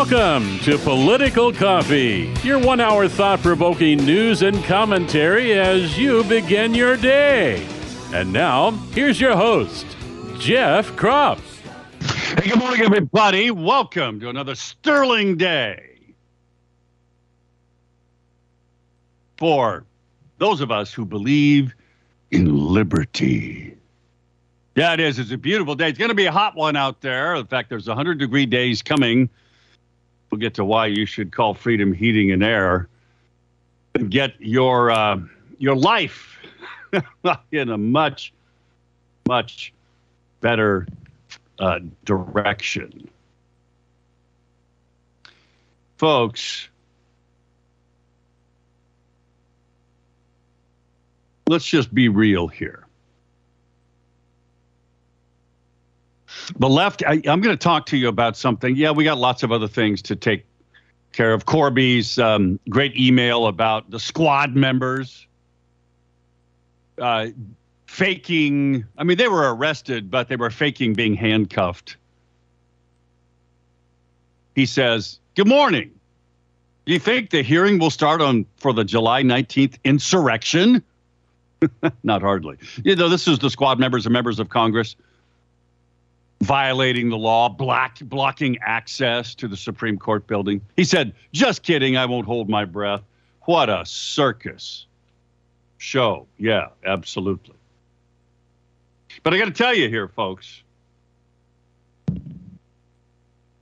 Welcome to Political Coffee, your one hour thought provoking news and commentary as you begin your day. And now, here's your host, Jeff Kropf. Hey, good morning, everybody. Welcome to another sterling day for those of us who believe in liberty. Yeah, it is. It's a beautiful day. It's going to be a hot one out there. In fact, there's 100 degree days coming. We'll get to why you should call Freedom Heating and Air and get your uh, your life in a much, much better uh, direction. Folks, let's just be real here. The left, I, am going to talk to you about something. Yeah, we got lots of other things to take care of. Corby's um, great email about the squad members uh, faking. I mean, they were arrested, but they were faking being handcuffed. He says, Good morning. Do you think the hearing will start on for the July 19th insurrection? Not hardly. You know, this is the squad members and members of Congress violating the law, block, blocking access to the Supreme Court building. He said, Just kidding, I won't hold my breath. What a circus show. Yeah, absolutely. But I got to tell you here, folks,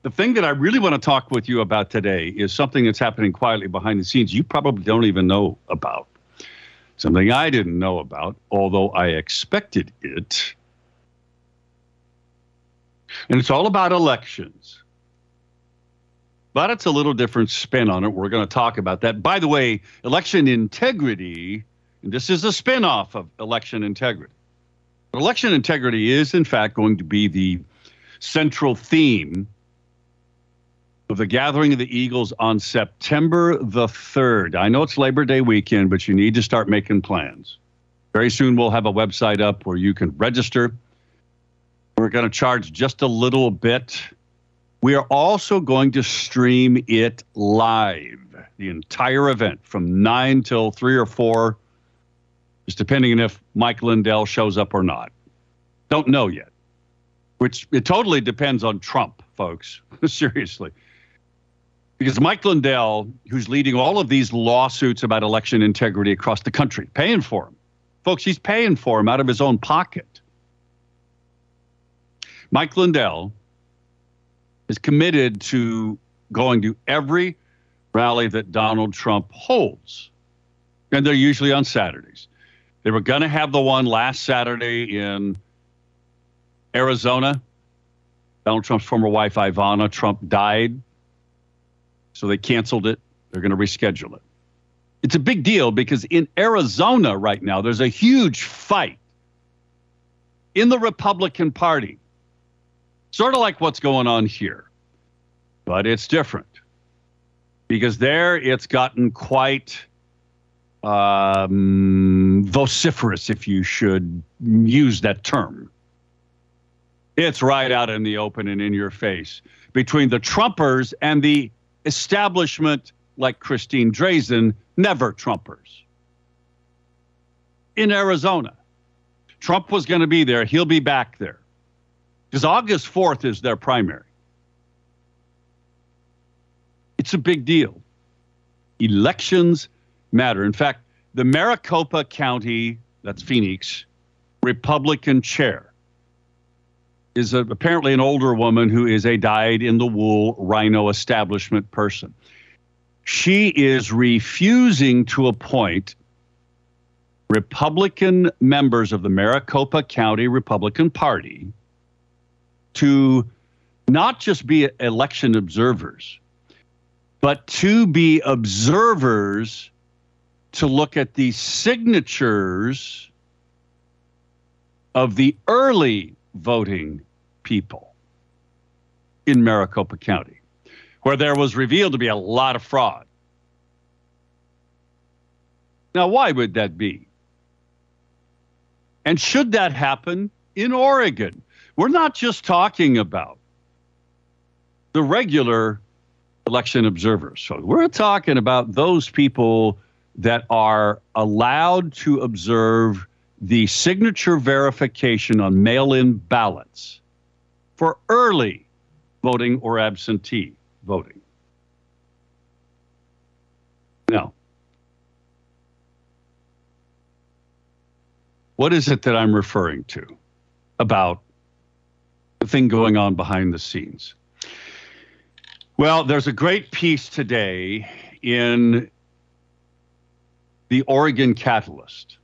the thing that I really want to talk with you about today is something that's happening quietly behind the scenes you probably don't even know about. Something I didn't know about, although I expected it and it's all about elections. But it's a little different spin on it. We're going to talk about that. By the way, election integrity, this is a spin-off of election integrity. Election integrity is, in fact, going to be the central theme of the gathering of the Eagles on September the 3rd. I know it's Labor Day weekend, but you need to start making plans. Very soon we'll have a website up where you can register we're going to charge just a little bit. We are also going to stream it live, the entire event from 9 till 3 or 4, just depending on if Mike Lindell shows up or not. Don't know yet, which it totally depends on Trump, folks. Seriously. Because Mike Lindell, who's leading all of these lawsuits about election integrity across the country, paying for them. Folks, he's paying for them out of his own pocket. Mike Lindell is committed to going to every rally that Donald Trump holds. And they're usually on Saturdays. They were going to have the one last Saturday in Arizona. Donald Trump's former wife, Ivana Trump, died. So they canceled it. They're going to reschedule it. It's a big deal because in Arizona right now, there's a huge fight in the Republican Party Sort of like what's going on here, but it's different because there it's gotten quite um, vociferous, if you should use that term. It's right out in the open and in your face between the Trumpers and the establishment like Christine Drazan, never Trumpers. In Arizona, Trump was going to be there. He'll be back there because August 4th is their primary. It's a big deal. Elections matter. In fact, the Maricopa County, that's Phoenix, Republican chair is a, apparently an older woman who is a dyed in the wool RINO establishment person. She is refusing to appoint Republican members of the Maricopa County Republican Party to not just be election observers, but to be observers to look at the signatures of the early voting people in Maricopa County, where there was revealed to be a lot of fraud. Now, why would that be? And should that happen in Oregon? We're not just talking about the regular election observers. So we're talking about those people that are allowed to observe the signature verification on mail in ballots for early voting or absentee voting. Now, what is it that I'm referring to about thing going on behind the scenes? Well, there's a great piece today in the Oregon Catalyst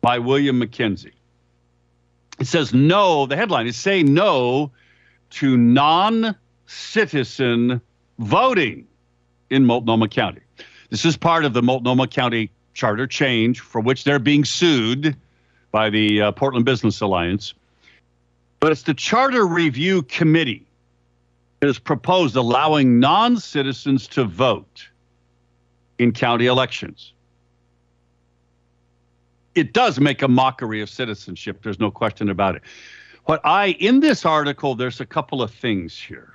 by William McKenzie. It says no, the headline is say no to non citizen voting in Multnomah County. This is part of the Multnomah County charter change for which they're being sued by the uh, Portland Business Alliance. But it's the Charter Review Committee that has proposed allowing non citizens to vote in county elections it does make a mockery of citizenship. There's no question about it. What I, in this article, there's a couple of things here.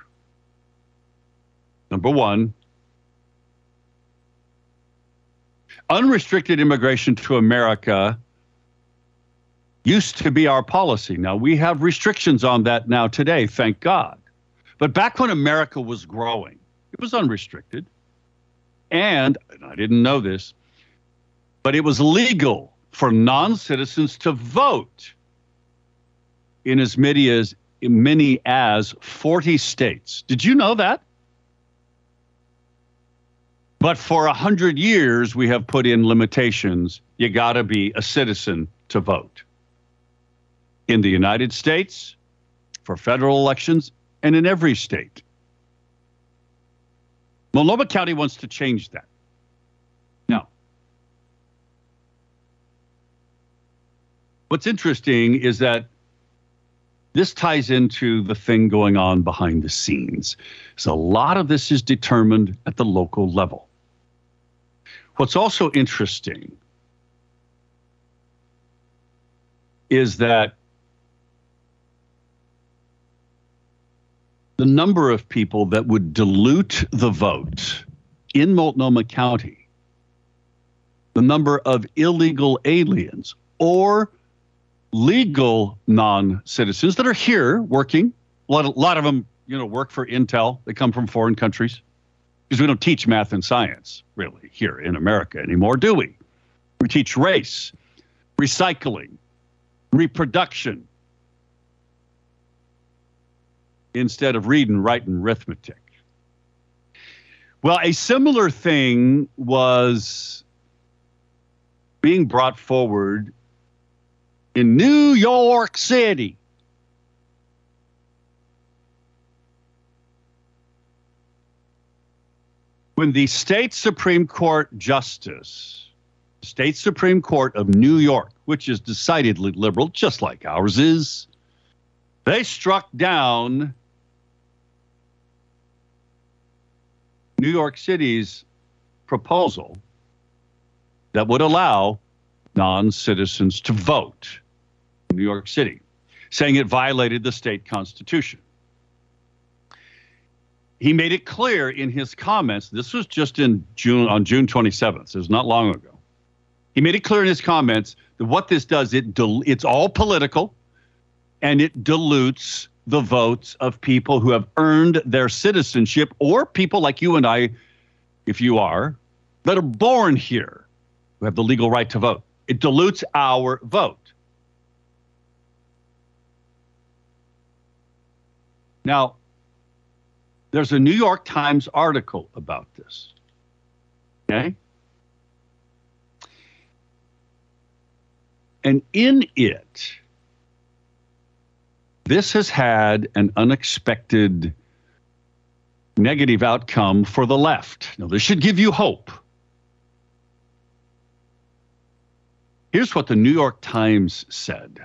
Number one, unrestricted immigration to America used to be our policy. Now, we have restrictions on that now today, thank God. But back when America was growing, it was unrestricted. And, and I didn't know this, but it was legal for non citizens to vote in as many as many as 40 states. Did you know that? But for a hundred years, we have put in limitations. You got to be a citizen to vote. In the United States, for federal elections, and in every state. Multnomah County wants to change that. Now, what's interesting is that this ties into the thing going on behind the scenes. So a lot of this is determined at the local level. What's also interesting is that the number of people that would dilute the vote in Multnomah County, the number of illegal aliens or legal non-citizens that are here working. A lot, of, a lot of them, you know, work for Intel. They come from foreign countries because we don't teach math and science really here in America anymore, do we? We teach race, recycling, reproduction instead of reading, writing, arithmetic. Well, a similar thing was being brought forward in New York City. When the state Supreme Court Justice, state Supreme Court of New York, which is decidedly liberal, just like ours is, they struck down New York City's proposal that would allow non citizens to vote. In New York City, saying it violated the state constitution. He made it clear in his comments. This was just in June on June 27th. It was not long ago. He made it clear in his comments that what this does it it's all political, and it dilutes the votes of people who have earned their citizenship or people like you and I, if you are, that are born here, who have the legal right to vote. It dilutes our vote. Now, there's a New York Times article about this. Okay? And in it, this has had an unexpected negative outcome for the left. Now, this should give you hope. Here's what the New York Times said.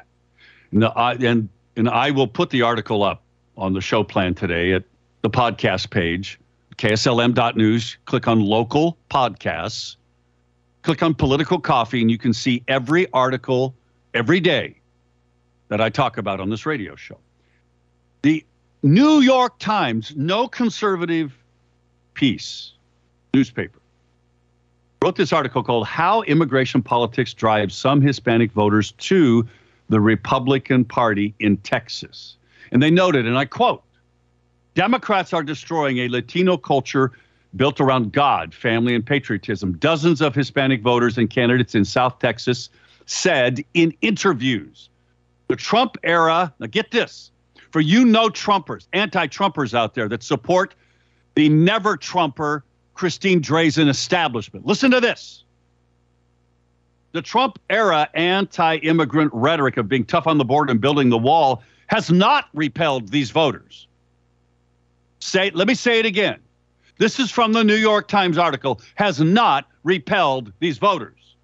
And, I, uh, and, and I will put the article up on the show plan today at the podcast page, kslm.news. Click on local podcasts. Click on political coffee, and you can see every article every day that I talk about on this radio show. The New York Times, no conservative piece, newspaper wrote this article called How Immigration Politics Drives Some Hispanic Voters to the Republican Party in Texas. And they noted, and I quote, Democrats are destroying a Latino culture built around God, family, and patriotism. Dozens of Hispanic voters and candidates in South Texas said in interviews the Trump era, now get this, for you no Trumpers, anti Trumpers out there that support the never Trumper Christine Drazan establishment. Listen to this. The Trump era anti immigrant rhetoric of being tough on the border and building the wall has not repelled these voters. Say, let me say it again. This is from the New York Times article, has not repelled these voters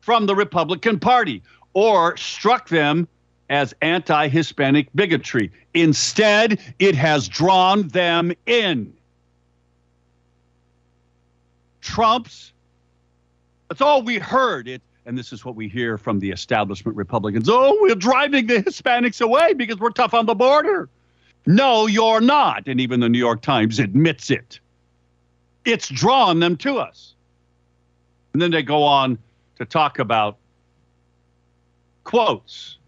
from the Republican Party or struck them as anti Hispanic bigotry. Instead, it has drawn them in. Trump's, that's all we heard. It, and this is what we hear from the establishment Republicans. Oh, we're driving the Hispanics away because we're tough on the border. No, you're not. And even the New York Times admits it. It's drawn them to us. And then they go on to talk about quotes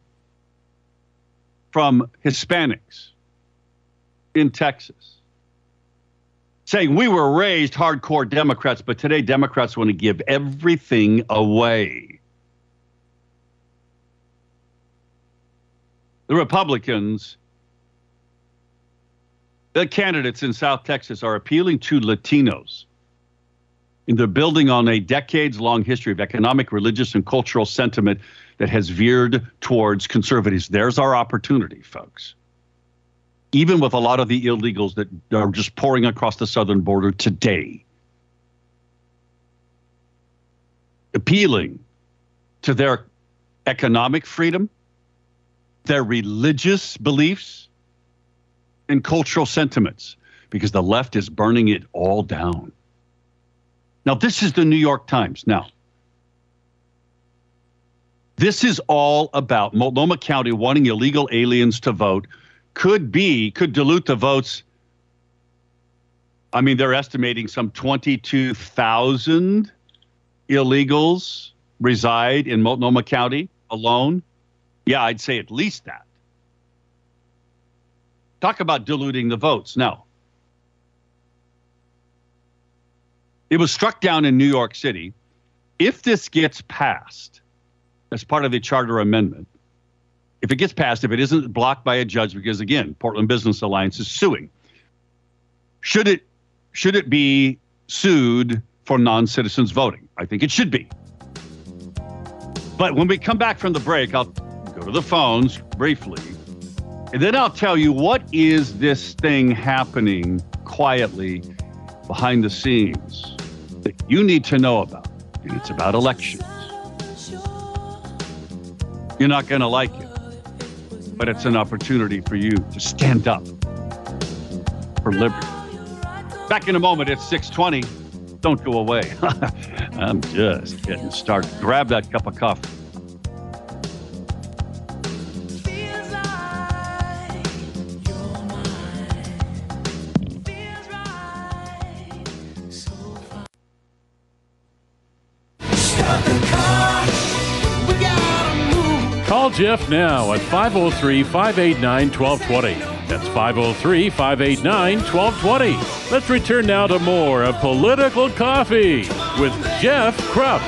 from Hispanics in Texas saying we were raised hardcore Democrats, but today Democrats want to give everything away. The Republicans, the candidates in South Texas are appealing to Latinos. And they're building on a decades long history of economic, religious, and cultural sentiment that has veered towards conservatives. There's our opportunity, folks even with a lot of the illegals that are just pouring across the southern border today. Appealing to their economic freedom, their religious beliefs, and cultural sentiments, because the left is burning it all down. Now, this is the New York Times. Now, this is all about Multnomah County wanting illegal aliens to vote could be, could dilute the votes. I mean, they're estimating some 22,000 illegals reside in Multnomah County alone. Yeah, I'd say at least that. Talk about diluting the votes. Now, it was struck down in New York City. If this gets passed as part of the charter amendment, if it gets passed, if it isn't blocked by a judge, because again, Portland Business Alliance is suing, should it should it be sued for non-citizens voting? I think it should be. But when we come back from the break, I'll go to the phones briefly, and then I'll tell you what is this thing happening quietly behind the scenes that you need to know about. And it's about elections. You're not going to like it but it's an opportunity for you to stand up for liberty. Back in a moment, it's 620. Don't go away. I'm just getting started. Grab that cup of coffee. Jeff now at 503 589 1220. That's 503 589 1220. Let's return now to more of Political Coffee with Jeff Kropf.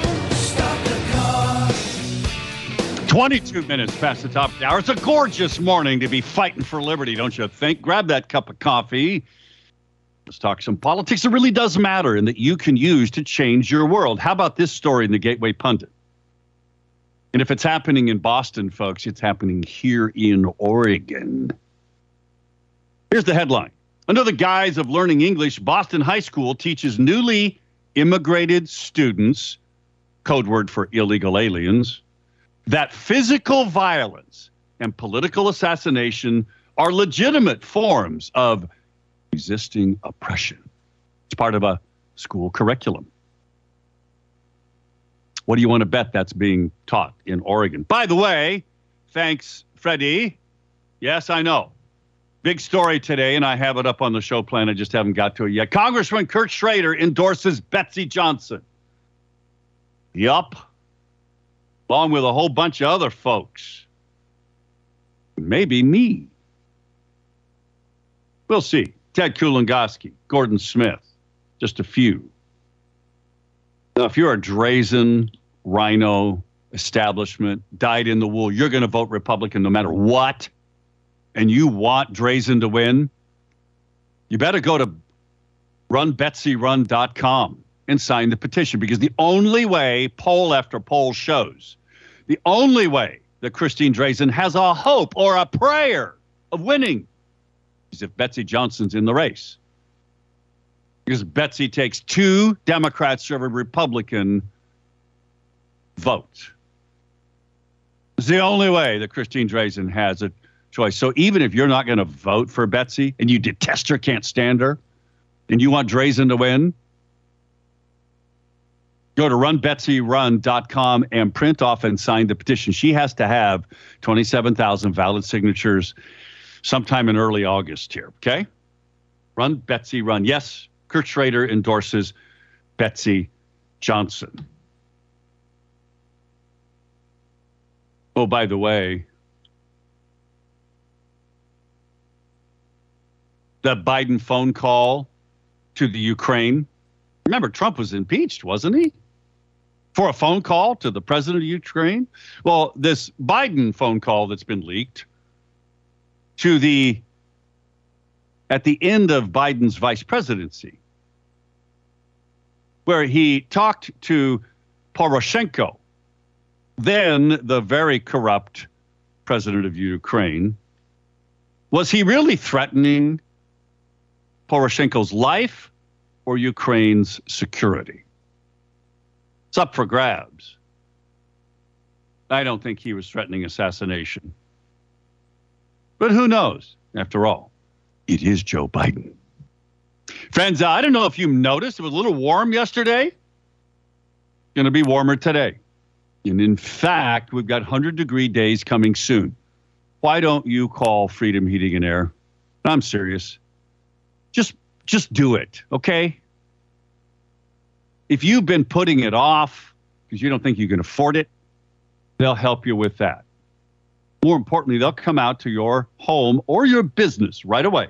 22 minutes past the top of the hour. It's a gorgeous morning to be fighting for liberty, don't you think? Grab that cup of coffee. Let's talk some politics that really does matter and that you can use to change your world. How about this story in the Gateway Pundit? And if it's happening in Boston, folks, it's happening here in Oregon. Here's the headline Under the guise of learning English, Boston High School teaches newly immigrated students, code word for illegal aliens, that physical violence and political assassination are legitimate forms of resisting oppression. It's part of a school curriculum. What do you want to bet that's being taught in Oregon? By the way, thanks, Freddie. Yes, I know. Big story today, and I have it up on the show plan. I just haven't got to it yet. Congressman Kurt Schrader endorses Betsy Johnson. Yup. Along with a whole bunch of other folks. Maybe me. We'll see. Ted Kulongoski, Gordon Smith, just a few. Now, if you're a Drazan, RINO, establishment, dyed in the wool, you're going to vote Republican no matter what, and you want Drazan to win, you better go to runbetsyrun.com and sign the petition because the only way poll after poll shows, the only way that Christine Drazan has a hope or a prayer of winning is if Betsy Johnson's in the race. Because Betsy takes two Democrats over Republican votes. It's the only way that Christine Drazan has a choice. So even if you're not going to vote for Betsy and you detest her, can't stand her, and you want Drazan to win, go to runbetsyrun.com and print off and sign the petition. She has to have 27,000 valid signatures sometime in early August here. Okay? Run Betsy Run. Yes, Kurt Schrader endorses Betsy Johnson. Oh, by the way, the Biden phone call to the Ukraine. Remember, Trump was impeached, wasn't he? For a phone call to the president of Ukraine? Well, this Biden phone call that's been leaked to the at the end of Biden's vice presidency, where he talked to Poroshenko, then the very corrupt president of Ukraine. Was he really threatening Poroshenko's life or Ukraine's security? It's up for grabs. I don't think he was threatening assassination. But who knows? After all, it is Joe Biden. Friends, I don't know if you noticed, it was a little warm yesterday. Going to be warmer today. In fact, we've got 100 degree days coming soon. Why don't you call Freedom Heating and Air? I'm serious. Just just do it, okay? If you've been putting it off because you don't think you can afford it, they'll help you with that. More importantly, they'll come out to your home or your business right away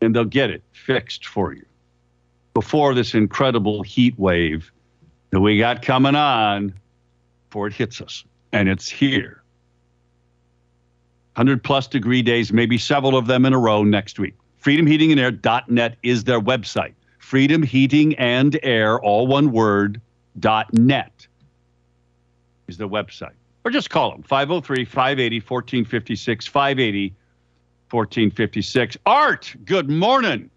and they'll get it fixed for you before this incredible heat wave that we got coming on before it hits us. And it's here. 100 plus degree days, maybe several of them in a row next week. FreedomHeatingAndAir.net is their website. Freedom Heating and Air, all one word, dot net is their website. Or just call them 503 580 1456 580 1456. Art, good morning.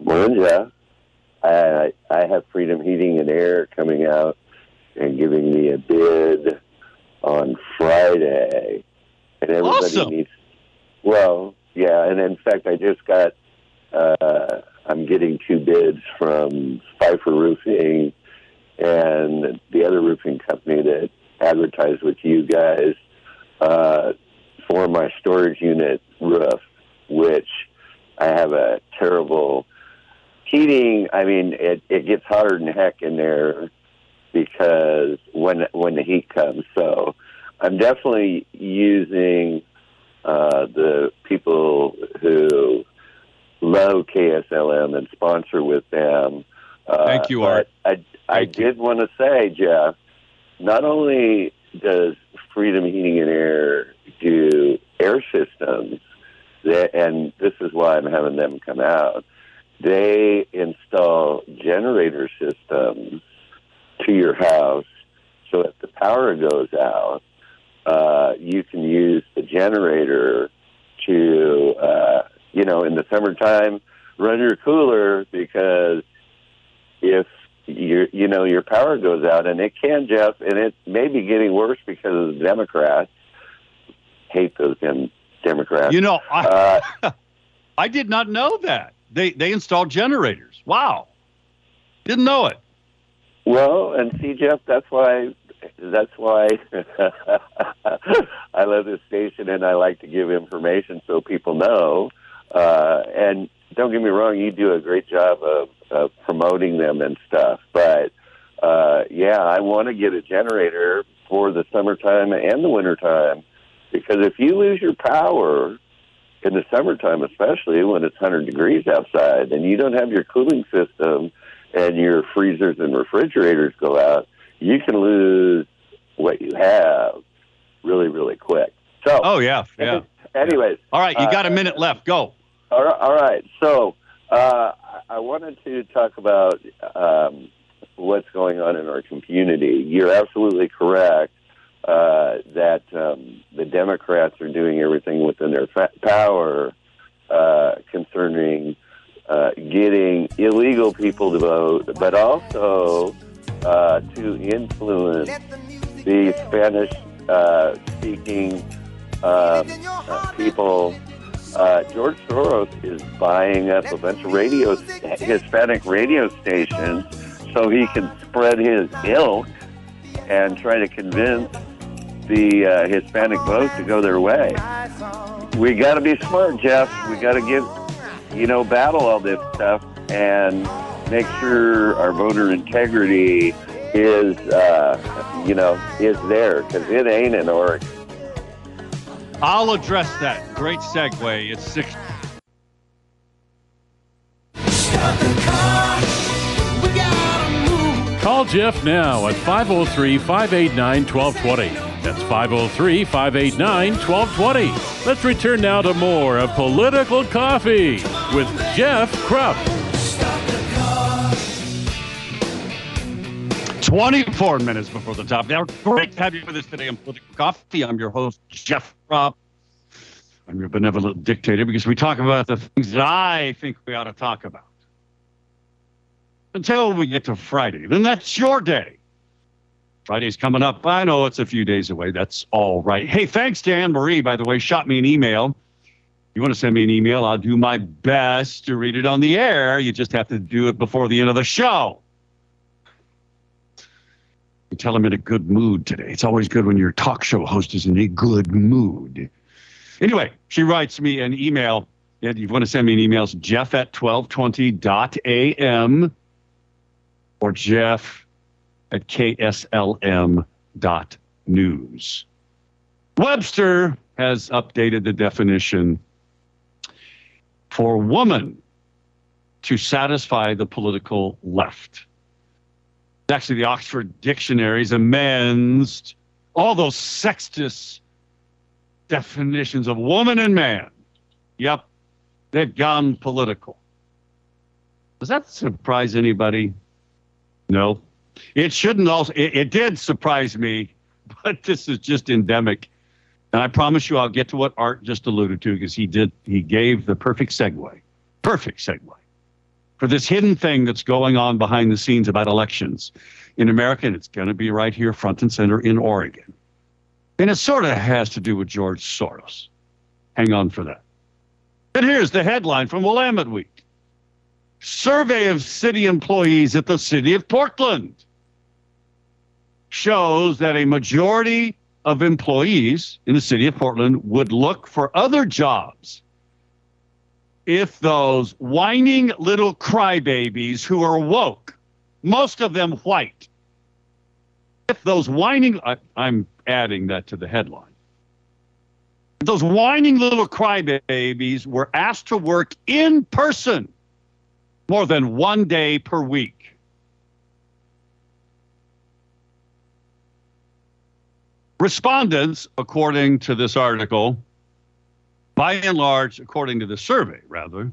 Morning, Jeff. I, I have Freedom Heating and Air coming out and giving me a bid on Friday. And everybody Awesome. needs, well, yeah. And in fact, I just got, uh, I'm getting two bids from Pfeiffer Roofing and the other roofing company that advertised with you guys uh, for my storage unit roof, which I have a terrible heating. I mean, it, it gets hotter than heck in there because when when the heat comes. So I'm definitely using uh, the people who love KSLM and sponsor with them. Uh, Thank you, Art. I, I Thank you. did want to say, Jeff, not only does Freedom Heating and Air do air systems, that, and this is why I'm having them come out, they install generator systems to your house so if the power goes out, uh, you can use the generator to, uh, you know, in the summertime, run your cooler because if your you know your power goes out and it can Jeff and it may be getting worse because of the Democrats hate those dem- Democrats You know, I, uh, I did not know that. They they installed generators. Wow. Didn't know it. well and see Jeff that's why that's why I love this station and I like to give information so people know. Uh, and don't get me wrong, you do a great job of, of promoting them and stuff. But uh, yeah, I want to get a generator for the summertime and the wintertime because if you lose your power in the summertime, especially when it's 100 degrees outside, and you don't have your cooling system and your freezers and refrigerators go out, you can lose what you have really, really quick. So, oh yeah, yeah. Anyways, all right, you got uh, a minute left. Go. All right. All right. So, uh, I wanted to talk about um, what's going on in our community. You're absolutely correct uh, that um, the Democrats are doing everything within their fa- power uh, concerning uh, getting illegal people to vote, but also uh, to influence the Spanish uh, speaking um, uh, people. Uh, George Soros is buying up a bunch of radio, Hispanic radio stations, so he can spread his ilk and try to convince the uh, Hispanic vote to go their way. We got to be smart, Jeff. We got to get, you know, battle all this stuff and make sure our voter integrity is, uh, you know, is there because it ain't in Oregon. I'll address that. Great segue. It's six. Call Jeff now at 503 589 1220. That's 503 589 1220. Let's return now to more of Political Coffee with Jeff Kropf. 24 minutes before the top. Now, great to have you with us today on Political Coffee. I'm your host, Jeff Kropf. I'm your benevolent dictator because we talk about the things that I think we ought to talk about. Until we get to Friday, then that's your day. Friday's coming up. I know it's a few days away. That's all right. Hey, thanks to Anne Marie, by the way, shot me an email. You want to send me an email? I'll do my best to read it on the air. You just have to do it before the end of the show. You tell I'm in a good mood today. It's always good when your talk show host is in a good mood. Anyway, she writes me an email. If you want to send me an email, it's jeff at 1220.am or jeff at kslm.news. Webster has updated the definition for woman to satisfy the political left. Actually, the Oxford Dictionary's amends all those sexist definitions of woman and man. Yep, they've gone political. Does that surprise anybody? No. It shouldn't also, it, it did surprise me, but this is just endemic. And I promise you, I'll get to what Art just alluded to because he did, he gave the perfect segue, perfect segue for this hidden thing that's going on behind the scenes about elections in America. And it's going to be right here, front and center in Oregon. And it sort of has to do with George Soros. Hang on for that. And here's the headline from Willamette Week Survey of city employees at the city of Portland shows that a majority of employees in the city of Portland would look for other jobs if those whining little crybabies who are woke, most of them white, if those whining, I, am adding that to the headline. Those whining little crybabies were asked to work in person more than one day per week. Respondents, according to this article, by and large, according to the survey, rather,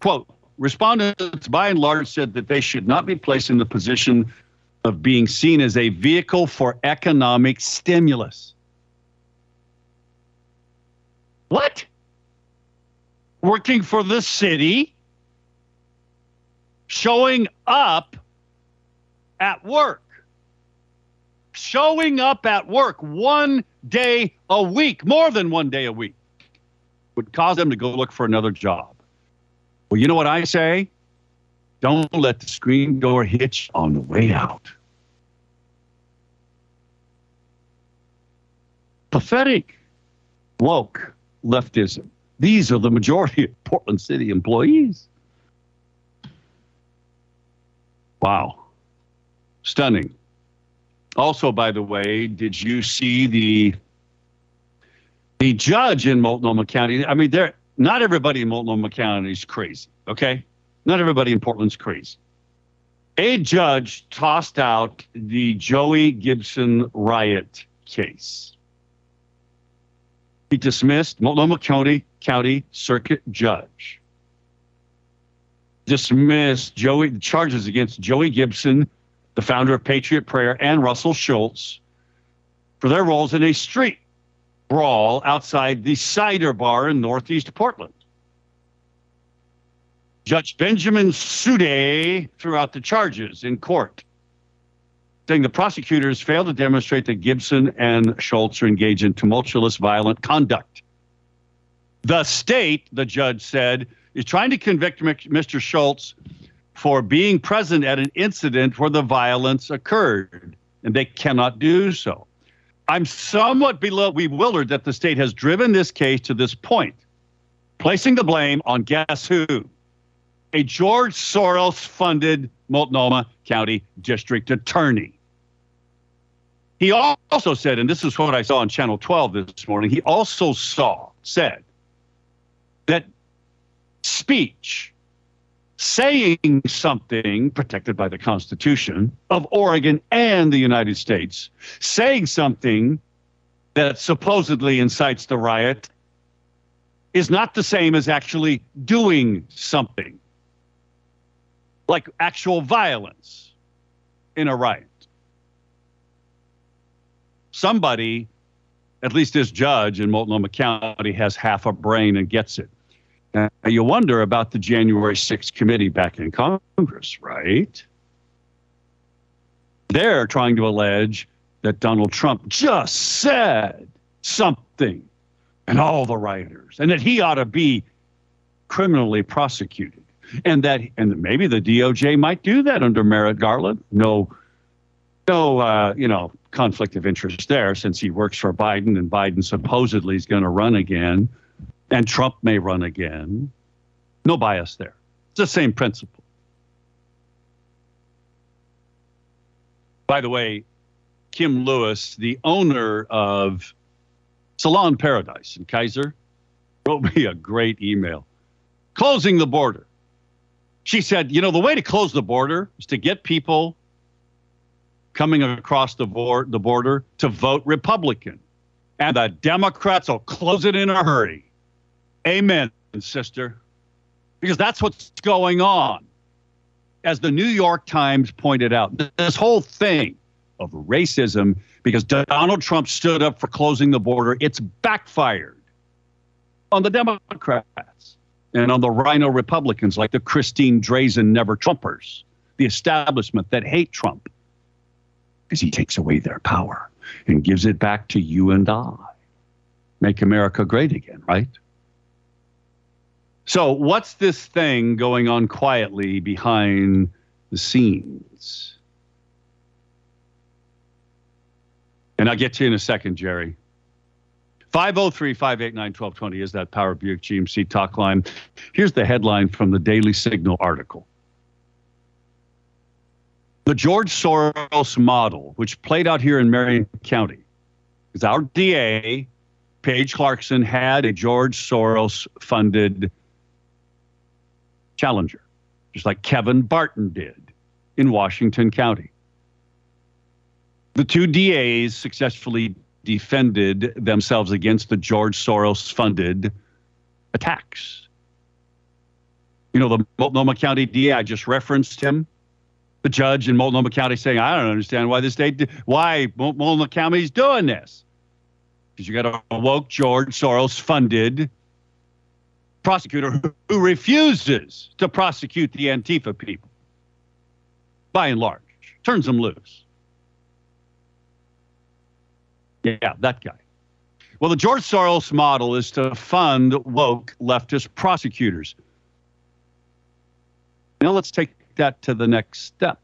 quote, respondents by and large said that they should not be placed in the position of being seen as a vehicle for economic stimulus. What? Working for the city, showing up at work showing up at work one day a week, more than one day a week, would cause them to go look for another job. Well, you know what I say? Don't let the screen door hitch on the way out. pathetic, woke leftism. These are the majority of Portland City employees. Wow. Stunning. Also, by the way, did you see the the judge in Multnomah County? I mean, there not everybody in Multnomah County is crazy, okay? Not everybody in Portland's crazy. A judge tossed out the Joey Gibson riot case. He dismissed Multnomah County County Circuit Judge dismissed Joey the charges against Joey Gibson, the founder of Patriot Prayer, and Russell Schultz for their roles in a street brawl outside the Cider Bar in Northeast Portland. Judge Benjamin Sude threw out the charges in court, saying the prosecutors failed to demonstrate that Gibson and Schultz are engaged in tumultuous, violent conduct. The state, the judge said, is trying to convict Mr. Schultz for being present at an incident where the violence occurred, and they cannot do so. I'm somewhat bewildered that the state has driven this case to this point, placing the blame on guess who? A George Soros funded Multnomah County District Attorney. He also said, and this is what I saw on Channel 12 this morning, he also saw, said speech, saying something protected by the Constitution of Oregon and the United States, saying something that supposedly incites the riot is not the same as actually doing something like actual violence in a riot. Somebody, at least this judge in Multnomah County, has half a brain and gets it. Now, you wonder about the January 6th committee back in Congress, right? They're trying to allege that Donald Trump just said something and all the rioters, and that he ought to be criminally prosecuted. And that, and maybe the DOJ might do that under Merrick Garland. No, no, uh, you know, conflict of interest there since he works for Biden and Biden supposedly is going to run again and Trump may run again. No bias there. It's the same principle. By the way, Kim Lewis, the owner of Salon Paradise in Keizer, wrote me a great email closing the border. She said, you know, the way to close the border is to get people coming across the, the border to vote Republican. And the Democrats will close it in a hurry. Amen, sister. Because that's what's going on. As the New York Times pointed out, this whole thing of racism, because Donald Trump stood up for closing the border, it's backfired on the Democrats and on the RINO Republicans like the Christine Drazan Never Trumpers, the establishment that hate Trump because he takes away their power and gives it back to you and I. Make America great again, right? So, what's this thing going on quietly behind the scenes? And I'll get to you in a second, Jerry. 503 589 1220 is that Power Buick GMC talk line. Here's the headline from the Daily Signal article The George Soros model, which played out here in Marion County, is our DA, Paige Clarkson, had a George Soros funded challenger, just like Kevin Barton did in Washington County. The two DAs successfully defended themselves against the George Soros funded attacks. You know, the Multnomah County DA, I just referenced him. The judge in Multnomah County saying, I don't understand why the state, why Multnomah County is doing this. Because you got a woke George Soros funded prosecutor who refuses to prosecute the Antifa people, by and large, turns them loose. Yeah, that guy. Well, the George Soros model is to fund woke leftist prosecutors. Now let's take that to the next step.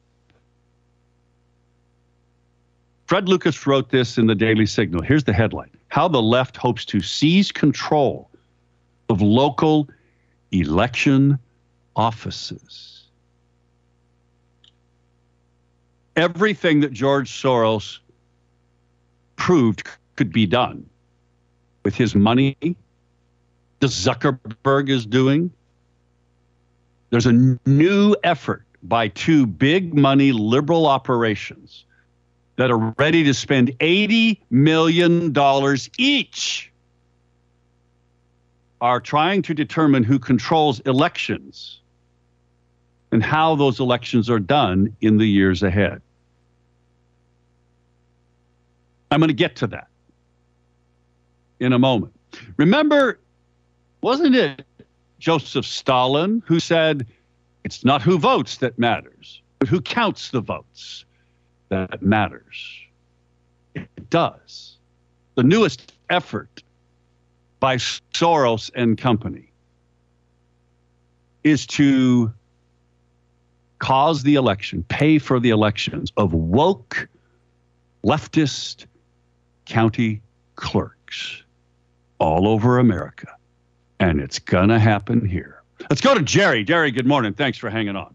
Fred Lucas wrote this in the Daily Signal. Here's the headline how the left hopes to seize control of local election offices. Everything that George Soros proved could be done with his money, the Zuckerberg is doing. There's a new effort by two big money liberal operations that are ready to spend $80 million each are trying to determine who controls elections and how those elections are done in the years ahead. I'm going to get to that in a moment. Remember, wasn't it Joseph Stalin who said, it's not who votes that matters, but who counts the votes that matters? It does. The newest effort by Soros and company is to cause the election, pay for the elections of woke leftist county clerks all over America. And it's going to happen here. Let's go to Jerry. Jerry, good morning. Thanks for hanging on.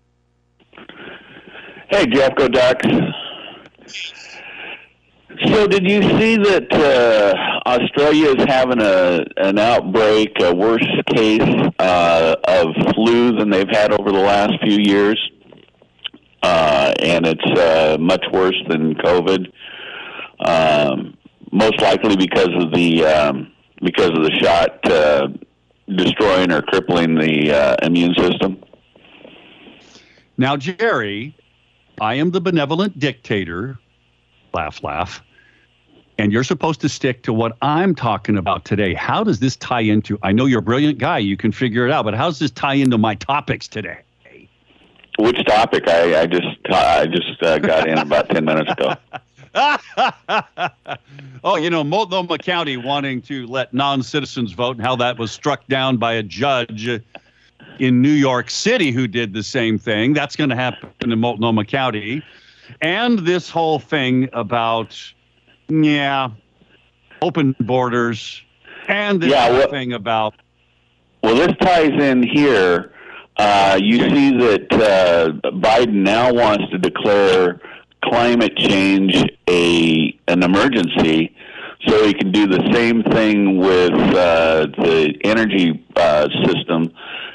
Hey, Jeff, go Ducks. So, did you see that uh, Australia is having a an outbreak, a worse case uh, of flu than they've had over the last few years, uh, and it's uh, much worse than COVID. Um, most likely because of the um, because of the shot uh, destroying or crippling the uh, immune system. Now, Jerry, I am the benevolent dictator. Laugh, laugh. And you're supposed to stick to what I'm talking about today. How does this tie into? I know you're a brilliant guy. You can figure it out. But how does this tie into my topics today? Which topic? I, I just I just uh, got in about ten minutes ago. oh, you know, Multnomah County wanting to let non-citizens vote, and how that was struck down by a judge in New York City who did the same thing. That's going to happen in Multnomah County, and this whole thing about yeah, open borders, and this Yeah, well- thing about Well, this ties in here. Uh, you see that uh, Biden now wants to declare climate change a an emergency, so he can do the same thing with uh, the energy uh, system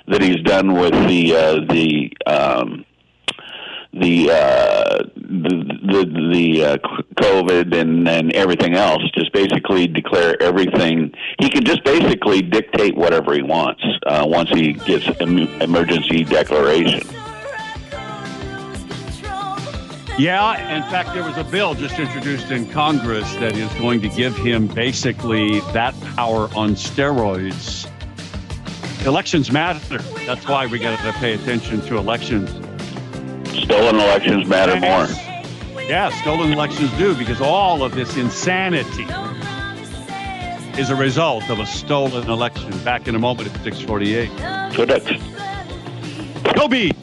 that he's done with the uh, the um, the uh, the the, the uh, COVID and and everything else. Just basically declare everything. He can just basically dictate whatever he wants uh, once he gets em- emergency declaration. Yeah, in fact, there was a bill just introduced in Congress that is going to give him basically that power on steroids. Elections matter. That's why we got to pay attention to elections. Stolen elections matter more. Yeah, stolen elections do because all of this insanity is a result of a stolen election. Back in a moment at 648. So that's Go Beat!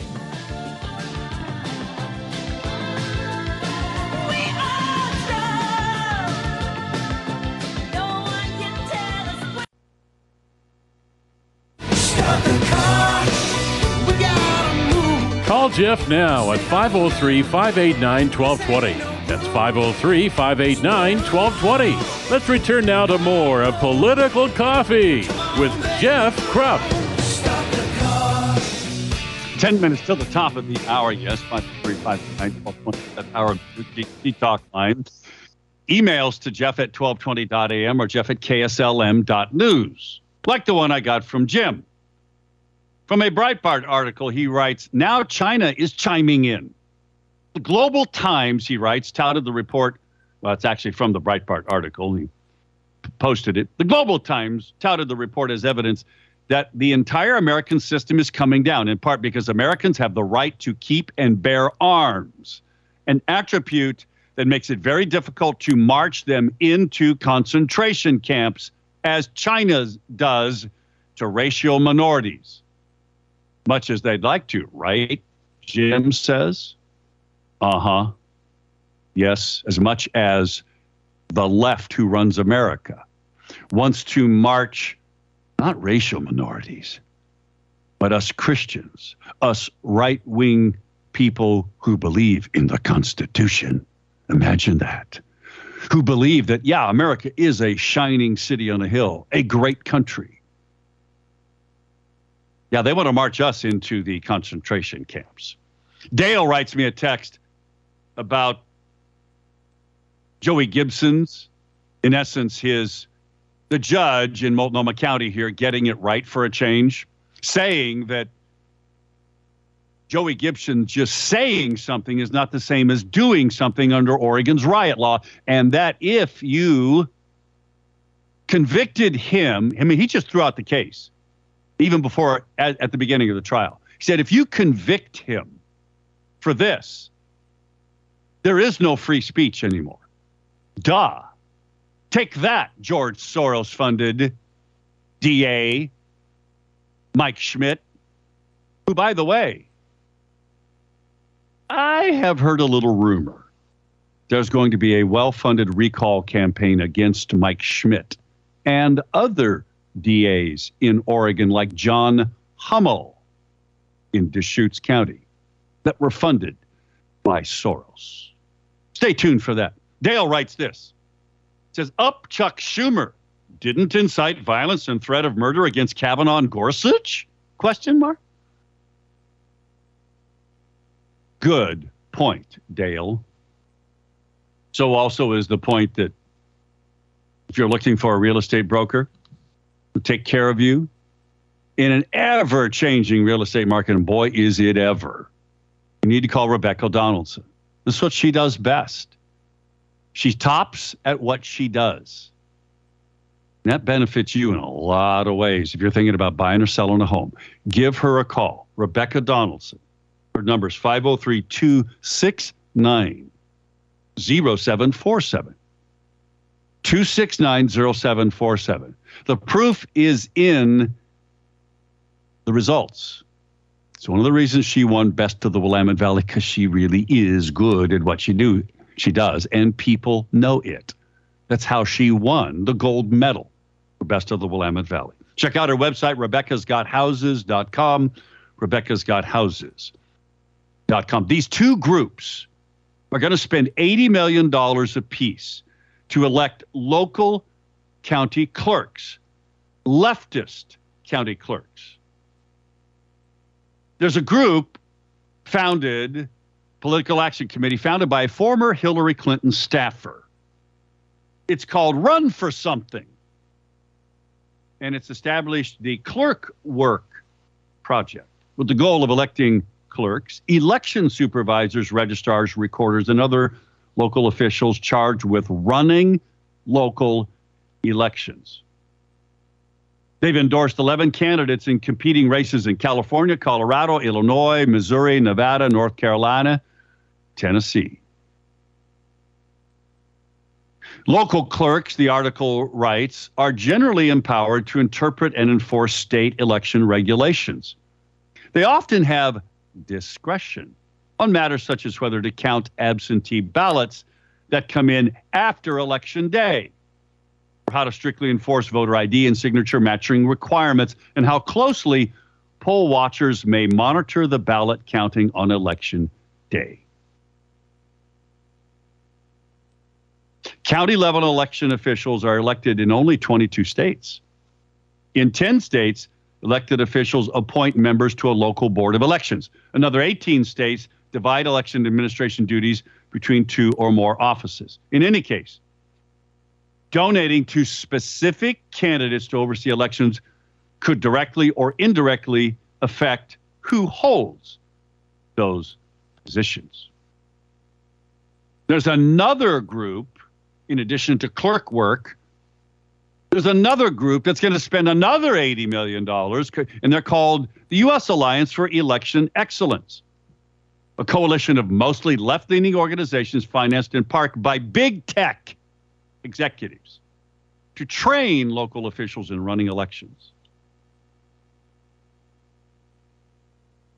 Call Jeff now at 503 589 1220. That's 503 589 1220. Let's return now to more of Political Coffee with Jeff Kropf. 10 minutes till the top of the hour. Yes, 535 that hour of talk line. Emails to jeff at 1220.am or jeff at kslm.news, like the one I got from Jim. From a Breitbart article, he writes Now China is chiming in. The Global Times, he writes, touted the report. Well, it's actually from the Breitbart article. He posted it. The Global Times touted the report as evidence that the entire American system is coming down, in part because Americans have the right to keep and bear arms, an attribute that makes it very difficult to march them into concentration camps, as China does to racial minorities, much as they'd like to, right? Jim says. Uh huh. Yes, as much as the left who runs America wants to march not racial minorities, but us Christians, us right wing people who believe in the Constitution. Imagine that. Who believe that, yeah, America is a shining city on a hill, a great country. Yeah, they want to march us into the concentration camps. Dale writes me a text about Joey Gibson's, in essence, his the judge in Multnomah County here getting it right for a change, saying that Joey Gibson just saying something is not the same as doing something under Oregon's riot law, and that if you convicted him, I mean, he just threw out the case even before at, at the beginning of the trial. He said, if you convict him for this, there is no free speech anymore. Duh. Take that, George Soros funded DA Mike Schmidt, who, by the way, I have heard a little rumor. There's going to be a well funded recall campaign against Mike Schmidt and other DAs in Oregon, like John Hummel in Deschutes County, that were funded by Soros. Stay tuned for that. Dale writes this. It says, Up Chuck Schumer didn't incite violence and threat of murder against Kavanaugh and Gorsuch? Question mark. Good point, Dale. So also is the point that if you're looking for a real estate broker take care of you in an ever changing real estate market, and boy, is it ever, you need to call Rebecca Donaldson. This is what she does best. She tops at what she does. And that benefits you in a lot of ways if you're thinking about buying or selling a home. Give her a call, Rebecca Donaldson. Her number is 503 269 0747. 269 0747. The proof is in the results. It's one of the reasons she won Best of the Willamette Valley because she really is good at what she do. She does, and people know it. That's how she won the gold medal for Best of the Willamette Valley. Check out her website, rebeccasgothouses.com. Rebeccasgothouses.com. These two groups are going to spend $80 million apiece to elect local county clerks, leftist county clerks. There's a group founded, Political Action Committee, founded by a former Hillary Clinton staffer. It's called Run for Something. And it's established the Clerk Work Project with the goal of electing clerks, election supervisors, registrars, recorders, and other local officials charged with running local elections. They've endorsed 11 candidates in competing races in California, Colorado, Illinois, Missouri, Nevada, North Carolina, Tennessee. Local clerks, the article writes, are generally empowered to interpret and enforce state election regulations. They often have discretion on matters such as whether to count absentee ballots that come in after Election Day how to strictly enforce voter ID and signature matching requirements, and how closely poll watchers may monitor the ballot counting on election day. County level election officials are elected in only 22 states. In 10 states, elected officials appoint members to a local board of elections. Another 18 states divide election administration duties between two or more offices. In any case, donating to specific candidates to oversee elections could directly or indirectly affect who holds those positions. There's another group, in addition to clerk work, there's another group that's going to spend another $80 million, and they're called the U.S. Alliance for Election Excellence, a coalition of mostly left leaning organizations financed in part by big tech executives to train local officials in running elections.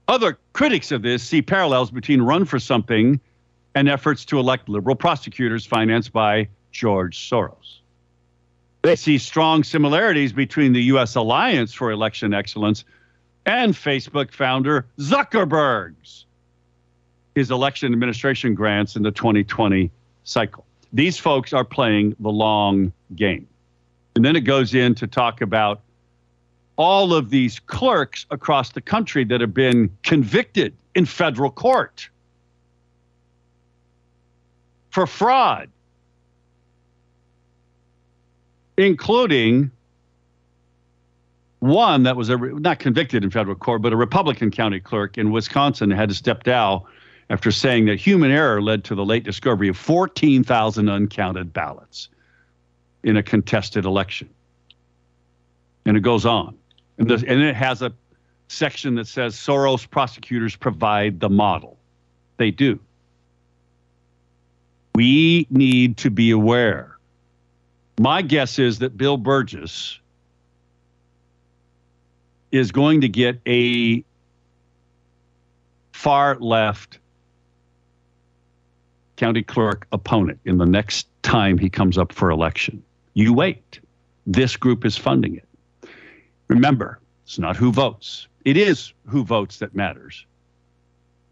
Other critics of this see parallels between Run for Something and efforts to elect liberal prosecutors financed by George Soros. They see strong similarities between the U.S. Alliance for Election Excellence and Facebook founder Zuckerberg's his election administration grants in the 2020 cycle. These folks are playing the long game. And then it goes in to talk about all of these clerks across the country that have been convicted in federal court for fraud, including one that was a, not convicted in federal court, but a Republican county clerk in Wisconsin had to step down after saying that human error led to the late discovery of 14,000 uncounted ballots in a contested election. And it goes on. And, and it has a section that says Soros prosecutors provide the model. They do. We need to be aware. My guess is that Bill Burgess is going to get a far left county clerk opponent in the next time he comes up for election. You wait. This group is funding it. Remember, it's not who votes. It is who votes that matters,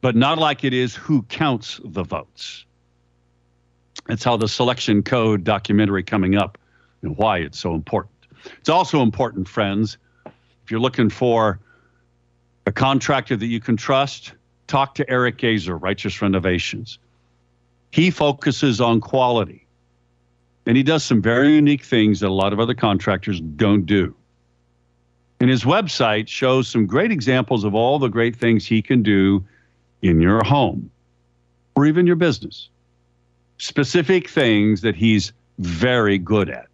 but not like it is who counts the votes. That's how the selection code documentary coming up and why it's so important. It's also important, friends, if you're looking for a contractor that you can trust, talk to Eric Gazer, Righteous Renovations. He focuses on quality. And he does some very unique things that a lot of other contractors don't do. And his website shows some great examples of all the great things he can do in your home or even your business. Specific things that he's very good at.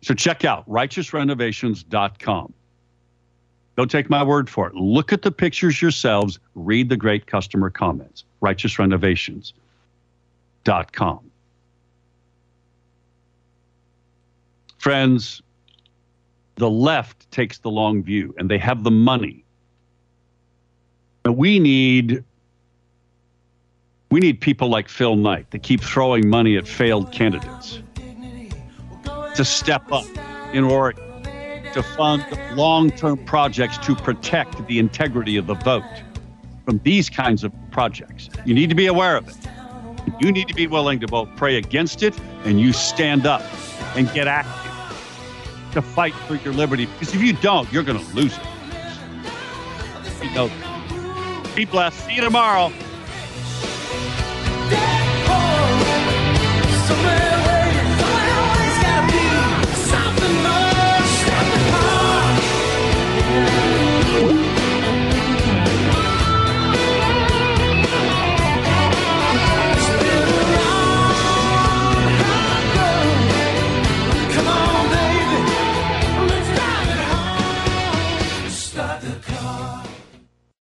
So check out righteousrenovations.com. Don't take my word for it. Look at the pictures yourselves. Read the great customer comments. Righteousrenovations.com. Friends, the left takes the long view and they have the money. we need we need people like Phil Knight that keep throwing money at failed candidates to step up in Oregon to fund long term projects to protect the integrity of the vote from these kinds of projects. You need to be aware of it. You need to be willing to both pray against it and you stand up and get active to fight for your liberty because if you don't, you're going to lose it. You know, be blessed. See you tomorrow.